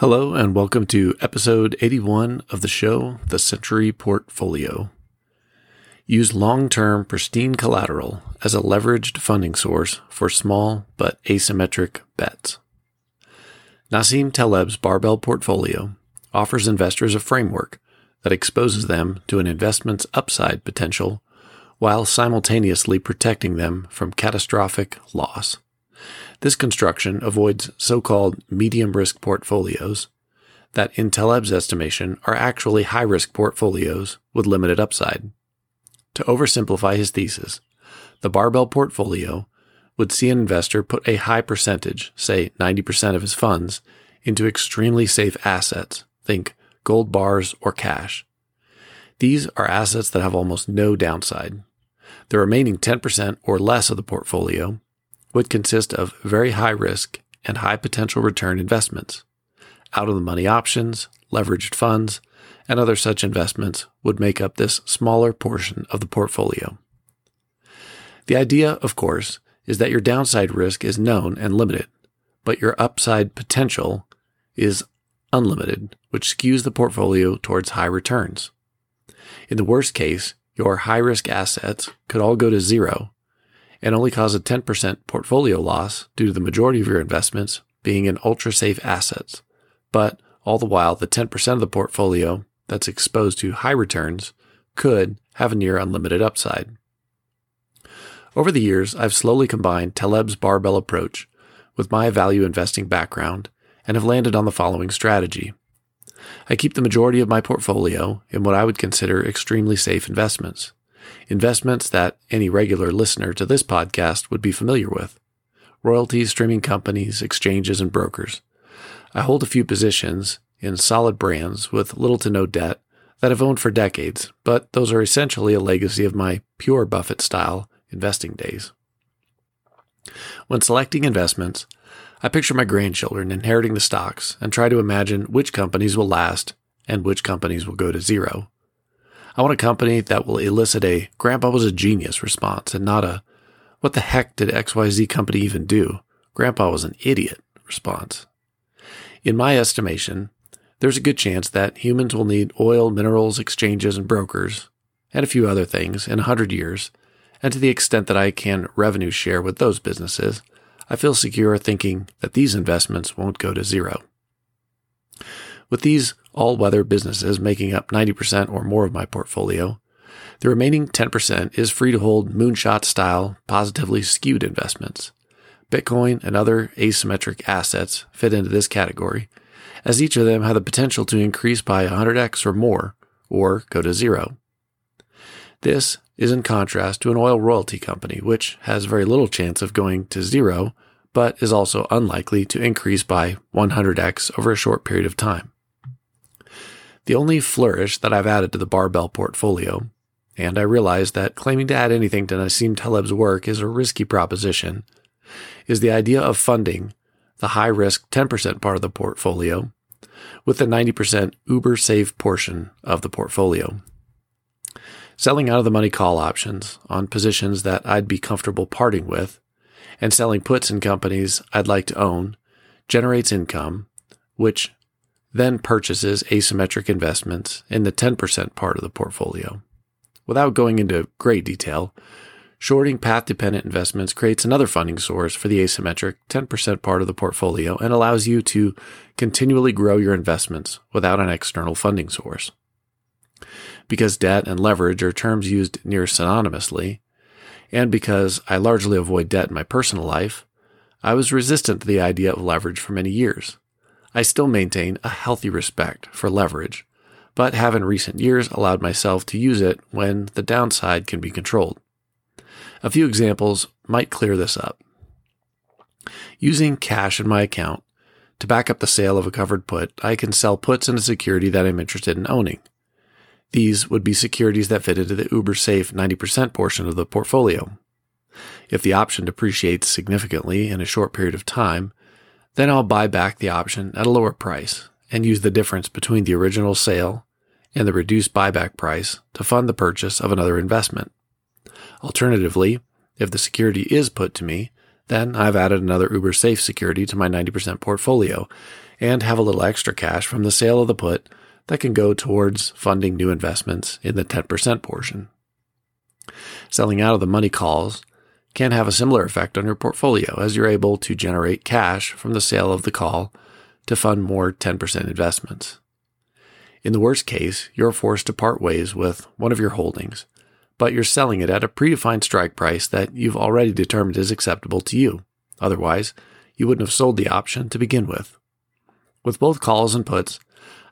Hello, and welcome to episode 81 of the show, The Century Portfolio. Use long term, pristine collateral as a leveraged funding source for small but asymmetric bets. Nassim Taleb's barbell portfolio offers investors a framework that exposes them to an investment's upside potential while simultaneously protecting them from catastrophic loss. This construction avoids so called medium risk portfolios that, in Taleb's estimation, are actually high risk portfolios with limited upside. To oversimplify his thesis, the barbell portfolio would see an investor put a high percentage, say 90% of his funds, into extremely safe assets, think gold bars or cash. These are assets that have almost no downside. The remaining 10% or less of the portfolio would consist of very high risk and high potential return investments. Out of the money options, leveraged funds, and other such investments would make up this smaller portion of the portfolio. The idea, of course, is that your downside risk is known and limited, but your upside potential is unlimited, which skews the portfolio towards high returns. In the worst case, your high risk assets could all go to zero and only cause a 10% portfolio loss due to the majority of your investments being in ultra safe assets. But all the while, the 10% of the portfolio that's exposed to high returns could have a near unlimited upside. Over the years, I've slowly combined Taleb's barbell approach with my value investing background and have landed on the following strategy. I keep the majority of my portfolio in what I would consider extremely safe investments investments that any regular listener to this podcast would be familiar with royalties, streaming companies, exchanges, and brokers. I hold a few positions in solid brands with little to no debt that I've owned for decades, but those are essentially a legacy of my pure Buffett style investing days. When selecting investments, I picture my grandchildren inheriting the stocks and try to imagine which companies will last and which companies will go to zero. I want a company that will elicit a grandpa was a genius response and not a what the heck did XYZ company even do? Grandpa was an idiot response. In my estimation, there's a good chance that humans will need oil, minerals, exchanges, and brokers, and a few other things in a hundred years. And to the extent that I can revenue share with those businesses, I feel secure thinking that these investments won't go to zero. With these all weather businesses making up 90% or more of my portfolio, the remaining 10% is free to hold moonshot style, positively skewed investments. Bitcoin and other asymmetric assets fit into this category, as each of them have the potential to increase by 100x or more, or go to zero. This is in contrast to an oil royalty company, which has very little chance of going to zero, but is also unlikely to increase by 100x over a short period of time. The only flourish that I've added to the barbell portfolio, and I realize that claiming to add anything to Nassim Taleb's work is a risky proposition, is the idea of funding the high risk 10% part of the portfolio with the 90% uber safe portion of the portfolio. Selling out of the money call options on positions that I'd be comfortable parting with and selling puts in companies I'd like to own generates income, which then purchases asymmetric investments in the 10% part of the portfolio. Without going into great detail, shorting path dependent investments creates another funding source for the asymmetric 10% part of the portfolio and allows you to continually grow your investments without an external funding source. Because debt and leverage are terms used near synonymously, and because I largely avoid debt in my personal life, I was resistant to the idea of leverage for many years. I still maintain a healthy respect for leverage, but have in recent years allowed myself to use it when the downside can be controlled. A few examples might clear this up. Using cash in my account to back up the sale of a covered put, I can sell puts in a security that I'm interested in owning. These would be securities that fit into the uber safe 90% portion of the portfolio. If the option depreciates significantly in a short period of time, then I'll buy back the option at a lower price and use the difference between the original sale and the reduced buyback price to fund the purchase of another investment. Alternatively, if the security is put to me, then I've added another Uber Safe security to my 90% portfolio and have a little extra cash from the sale of the put that can go towards funding new investments in the 10% portion. Selling out of the money calls can have a similar effect on your portfolio as you're able to generate cash from the sale of the call to fund more 10% investments. In the worst case, you're forced to part ways with one of your holdings, but you're selling it at a predefined strike price that you've already determined is acceptable to you. Otherwise, you wouldn't have sold the option to begin with. With both calls and puts,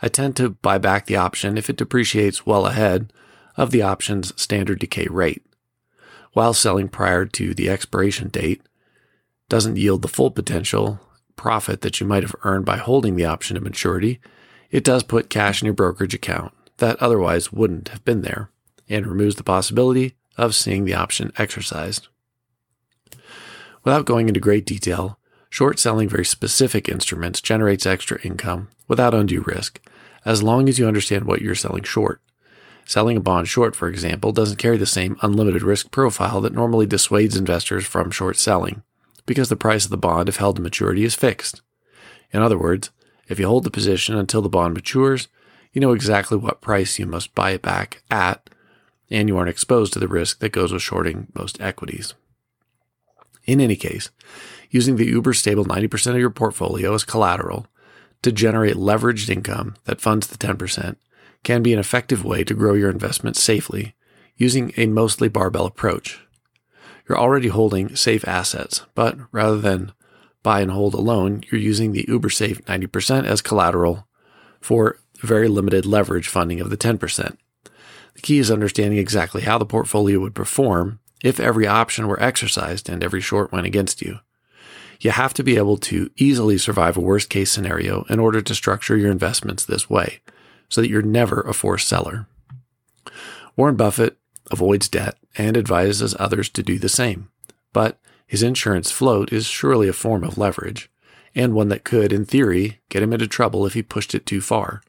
I tend to buy back the option if it depreciates well ahead of the option's standard decay rate. While selling prior to the expiration date doesn't yield the full potential profit that you might have earned by holding the option to maturity, it does put cash in your brokerage account that otherwise wouldn't have been there and removes the possibility of seeing the option exercised. Without going into great detail, short selling very specific instruments generates extra income without undue risk, as long as you understand what you're selling short. Selling a bond short, for example, doesn't carry the same unlimited risk profile that normally dissuades investors from short selling, because the price of the bond, if held to maturity, is fixed. In other words, if you hold the position until the bond matures, you know exactly what price you must buy it back at, and you aren't exposed to the risk that goes with shorting most equities. In any case, using the uber stable 90% of your portfolio as collateral to generate leveraged income that funds the 10% can be an effective way to grow your investment safely using a mostly barbell approach. You're already holding safe assets, but rather than buy and hold alone, you're using the uber safe 90% as collateral for very limited leverage funding of the 10%. The key is understanding exactly how the portfolio would perform if every option were exercised and every short went against you. You have to be able to easily survive a worst case scenario in order to structure your investments this way so that you're never a forced seller. Warren Buffett avoids debt and advises others to do the same. But his insurance float is surely a form of leverage, and one that could, in theory, get him into trouble if he pushed it too far.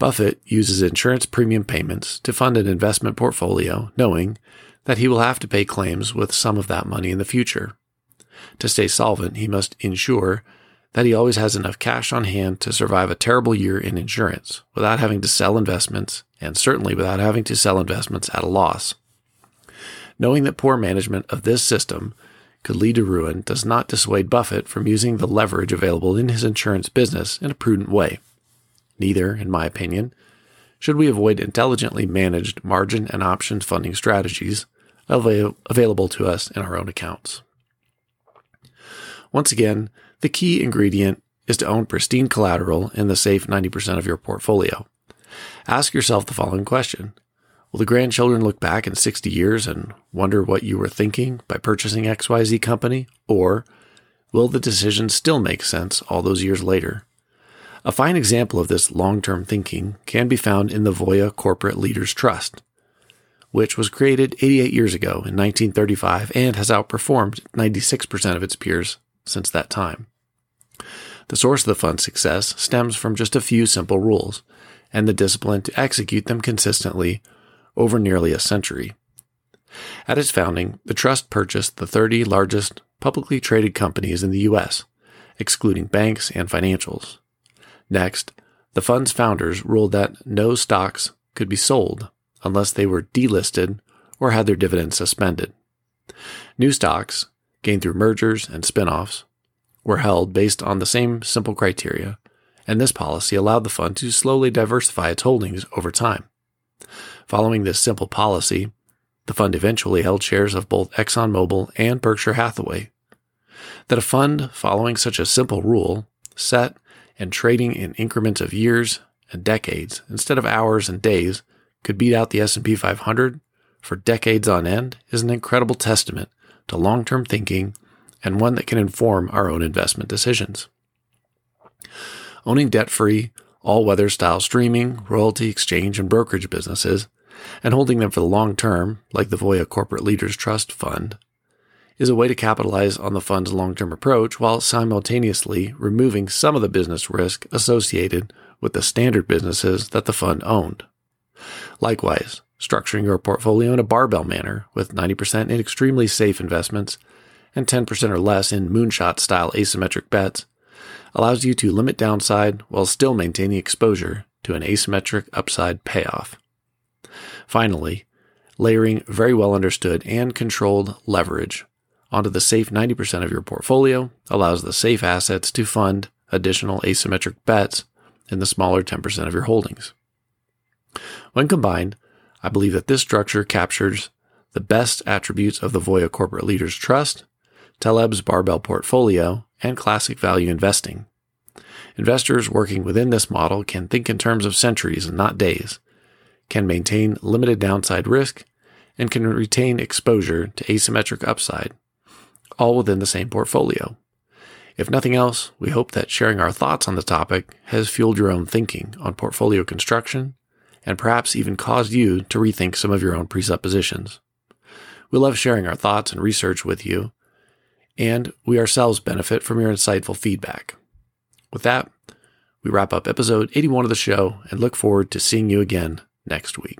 Buffett uses insurance premium payments to fund an investment portfolio, knowing that he will have to pay claims with some of that money in the future. To stay solvent, he must ensure that he always has enough cash on hand to survive a terrible year in insurance without having to sell investments and certainly without having to sell investments at a loss. Knowing that poor management of this system could lead to ruin does not dissuade Buffett from using the leverage available in his insurance business in a prudent way. Neither, in my opinion, should we avoid intelligently managed margin and option funding strategies avail- available to us in our own accounts. Once again, the key ingredient is to own pristine collateral in the safe 90% of your portfolio. Ask yourself the following question Will the grandchildren look back in 60 years and wonder what you were thinking by purchasing XYZ company? Or will the decision still make sense all those years later? A fine example of this long term thinking can be found in the Voya Corporate Leaders Trust, which was created 88 years ago in 1935 and has outperformed 96% of its peers since that time. The source of the fund's success stems from just a few simple rules and the discipline to execute them consistently over nearly a century. At its founding, the trust purchased the 30 largest publicly traded companies in the U.S., excluding banks and financials. Next, the fund's founders ruled that no stocks could be sold unless they were delisted or had their dividends suspended. New stocks, gained through mergers and spin-offs, were held based on the same simple criteria, and this policy allowed the fund to slowly diversify its holdings over time. Following this simple policy, the fund eventually held shares of both ExxonMobil and Berkshire Hathaway. That a fund following such a simple rule, set and trading in increments of years and decades instead of hours and days, could beat out the S&P 500 for decades on end is an incredible testament to long-term thinking and one that can inform our own investment decisions. Owning debt-free, all-weather style streaming, royalty exchange, and brokerage businesses, and holding them for the long term, like the Voya Corporate Leaders Trust Fund, is a way to capitalize on the fund's long-term approach while simultaneously removing some of the business risk associated with the standard businesses that the fund owned. Likewise, structuring your portfolio in a barbell manner with 90% in extremely safe investments and 10% or less in moonshot style asymmetric bets allows you to limit downside while still maintaining exposure to an asymmetric upside payoff. Finally, layering very well understood and controlled leverage onto the safe 90% of your portfolio allows the safe assets to fund additional asymmetric bets in the smaller 10% of your holdings. When combined, I believe that this structure captures the best attributes of the Voya Corporate Leaders Trust, Taleb's barbell portfolio, and classic value investing. Investors working within this model can think in terms of centuries and not days, can maintain limited downside risk, and can retain exposure to asymmetric upside, all within the same portfolio. If nothing else, we hope that sharing our thoughts on the topic has fueled your own thinking on portfolio construction and perhaps even caused you to rethink some of your own presuppositions. We love sharing our thoughts and research with you, and we ourselves benefit from your insightful feedback. With that, we wrap up episode 81 of the show and look forward to seeing you again next week.